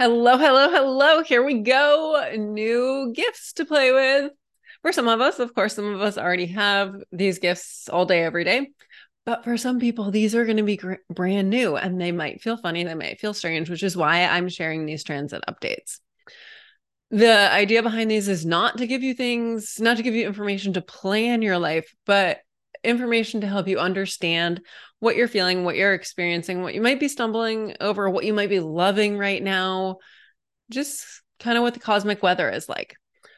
Hello, hello, hello. Here we go. New gifts to play with. For some of us, of course, some of us already have these gifts all day, every day. But for some people, these are going to be gr- brand new and they might feel funny. They might feel strange, which is why I'm sharing these transit updates. The idea behind these is not to give you things, not to give you information to plan your life, but information to help you understand what you're feeling, what you're experiencing, what you might be stumbling over, what you might be loving right now, just kind of what the cosmic weather is like.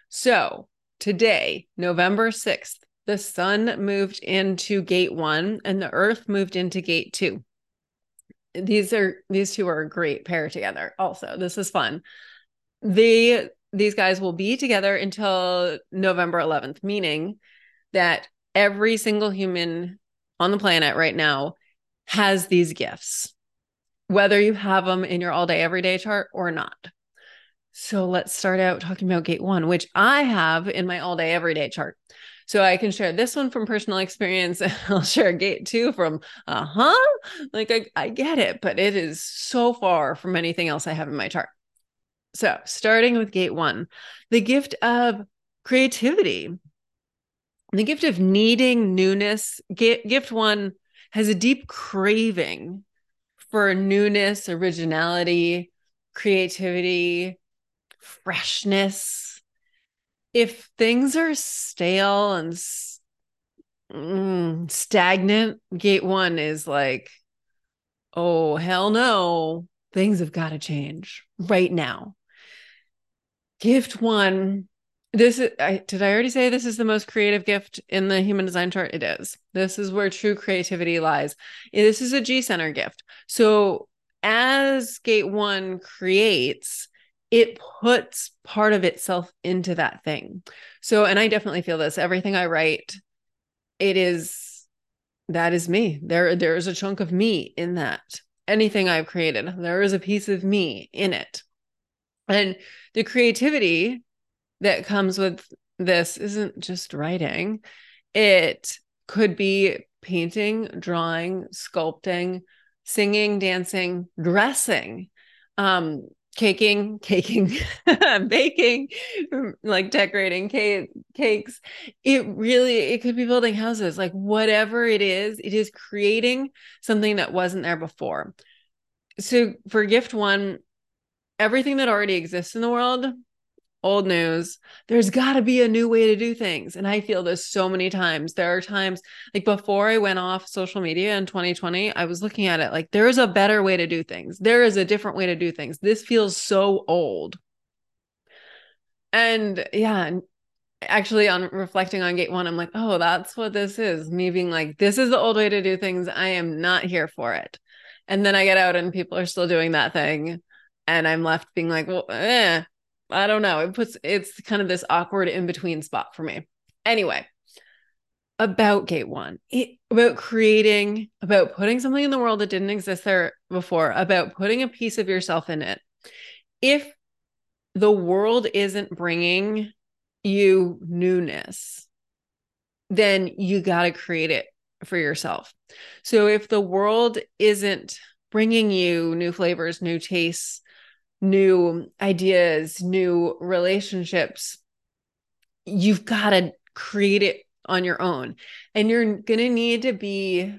So, today, November 6th, the sun moved into gate 1 and the earth moved into gate 2. These are these two are a great pair together. Also, this is fun. They these guys will be together until November 11th, meaning that every single human on the planet right now has these gifts, whether you have them in your all day, everyday chart or not. So let's start out talking about gate one, which I have in my all day, everyday chart. So I can share this one from personal experience. And I'll share gate two from, uh huh. Like I, I get it, but it is so far from anything else I have in my chart. So starting with gate one, the gift of creativity the gift of needing newness, gift one has a deep craving for newness, originality, creativity, freshness. If things are stale and mm, stagnant, gate one is like, oh, hell no, things have got to change right now. Gift one this is I did I already say this is the most creative gift in the human design chart? It is. This is where true creativity lies. Eh, this is a G center gift. So as gate one creates, it puts part of itself into that thing. So, and I definitely feel this. Everything I write, it is that is me. There, there is a chunk of me in that. Anything I've created, there is a piece of me in it. And the creativity that comes with this isn't just writing, it could be painting, drawing, sculpting, singing, dancing, dressing, um, caking, caking, baking, like decorating cake, cakes. It really, it could be building houses, like whatever it is, it is creating something that wasn't there before. So for gift one, everything that already exists in the world old news. There's got to be a new way to do things. And I feel this so many times. There are times like before I went off social media in 2020, I was looking at it like there's a better way to do things. There is a different way to do things. This feels so old. And yeah, actually on reflecting on gate one, I'm like, oh, that's what this is. Me being like, this is the old way to do things. I am not here for it. And then I get out and people are still doing that thing. And I'm left being like, well, eh, I don't know. It puts it's kind of this awkward in between spot for me. Anyway, about gate one, it, about creating, about putting something in the world that didn't exist there before, about putting a piece of yourself in it. If the world isn't bringing you newness, then you got to create it for yourself. So if the world isn't bringing you new flavors, new tastes, new ideas, new relationships, you've got to create it on your own. And you're going to need to be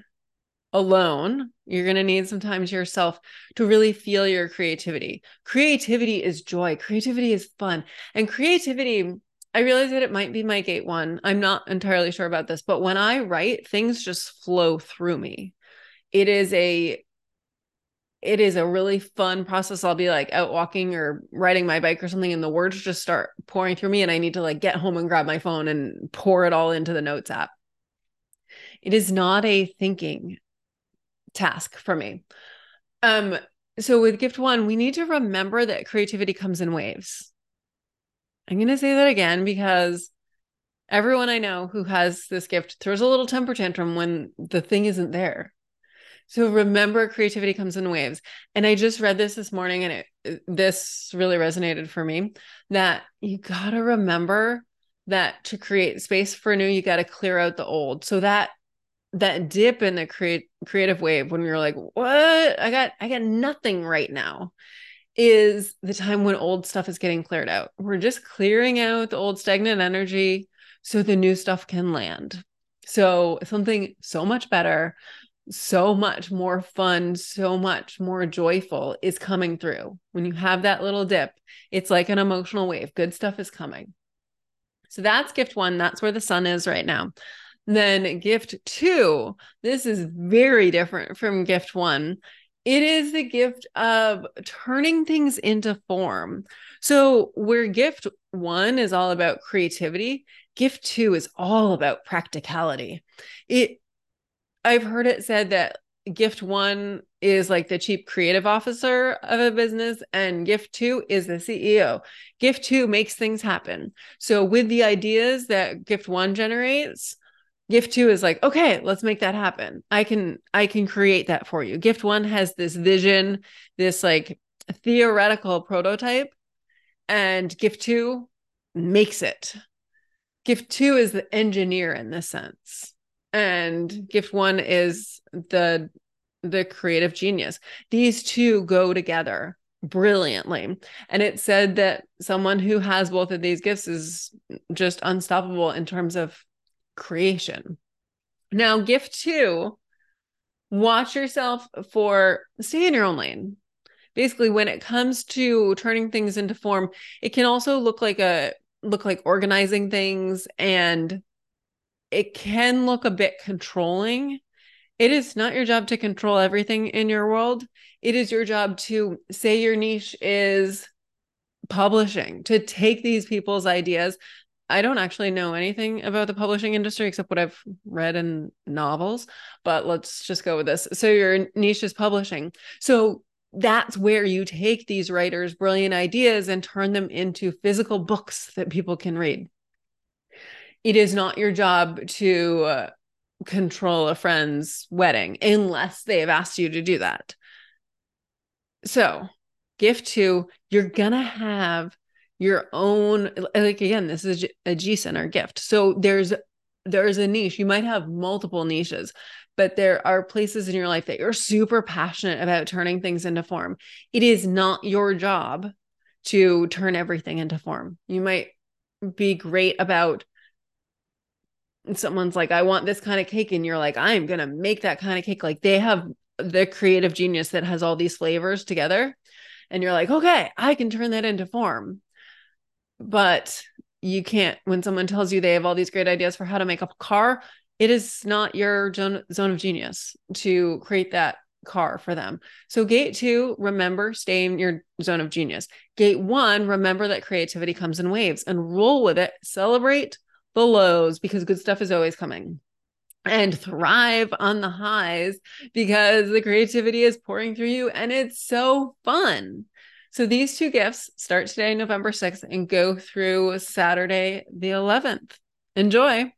alone. You're going to need some time to yourself to really feel your creativity. Creativity is joy, creativity is fun. And creativity, I realize that it might be my gate one. I'm not entirely sure about this, but when I write, things just flow through me. It is a it is a really fun process. I'll be like out walking or riding my bike or something, and the words just start pouring through me, and I need to like get home and grab my phone and pour it all into the notes app. It is not a thinking task for me. Um, so with gift one, we need to remember that creativity comes in waves. I'm going to say that again because everyone I know who has this gift throws a little temper tantrum when the thing isn't there. So remember, creativity comes in waves. And I just read this this morning and it, this really resonated for me that you got to remember that to create space for new, you got to clear out the old. So that that dip in the create creative wave when you're like, what? I got I got nothing right now is the time when old stuff is getting cleared out. We're just clearing out the old stagnant energy so the new stuff can land. So something so much better, so much more fun, so much more joyful is coming through. When you have that little dip, it's like an emotional wave. Good stuff is coming. So that's gift one. That's where the sun is right now. Then gift two, this is very different from gift one. It is the gift of turning things into form. So, where gift one is all about creativity, gift two is all about practicality. It, I've heard it said that gift one is like the chief creative officer of a business and gift two is the ceo gift two makes things happen. So with the ideas that gift one generates gift two is like okay let's make that happen. I can i can create that for you. Gift one has this vision this like theoretical prototype and gift two makes it. Gift two is the engineer in this sense and gift one is the the creative genius these two go together brilliantly and it said that someone who has both of these gifts is just unstoppable in terms of creation. Now, gift two, watch yourself for stay in your own lane. Basically, when it comes to turning things into form, it can also look like a look like organizing things and it can look a bit controlling. It is not your job to control everything in your world. It is your job to say your niche is publishing, to take these people's ideas, I don't actually know anything about the publishing industry except what I've read in novels, but let's just go with this. So your niche is publishing. So that's where you take these writers' brilliant ideas and turn them into physical books that people can read. It is not your job to uh, control a friend's wedding unless they have asked you to do that. So, gift two, you're going to have your own like again this is a g center gift. So there's there's a niche. You might have multiple niches but there are places in your life that you're super passionate about turning things into form. It is not your job to turn everything into form. You might be great about someone's like i want this kind of cake and you're like i'm to make that kind of cake. Like they have the creative genius that has all these flavors together and you're like okay i can turn that into form. But you can't when someone tells you they have all these great ideas for how to make a car it is not your zone of genius to create that car for them. So gate two remember stay in your zone of genius. Gate one remember that creativity comes in waves and roll with it. Celebrate the lows because good stuff is always coming and thrive on the highs because the creativity is pouring through you and it's so fun so these two gifts start today, November 6th, and go through Saturday, the 11th. Enjoy.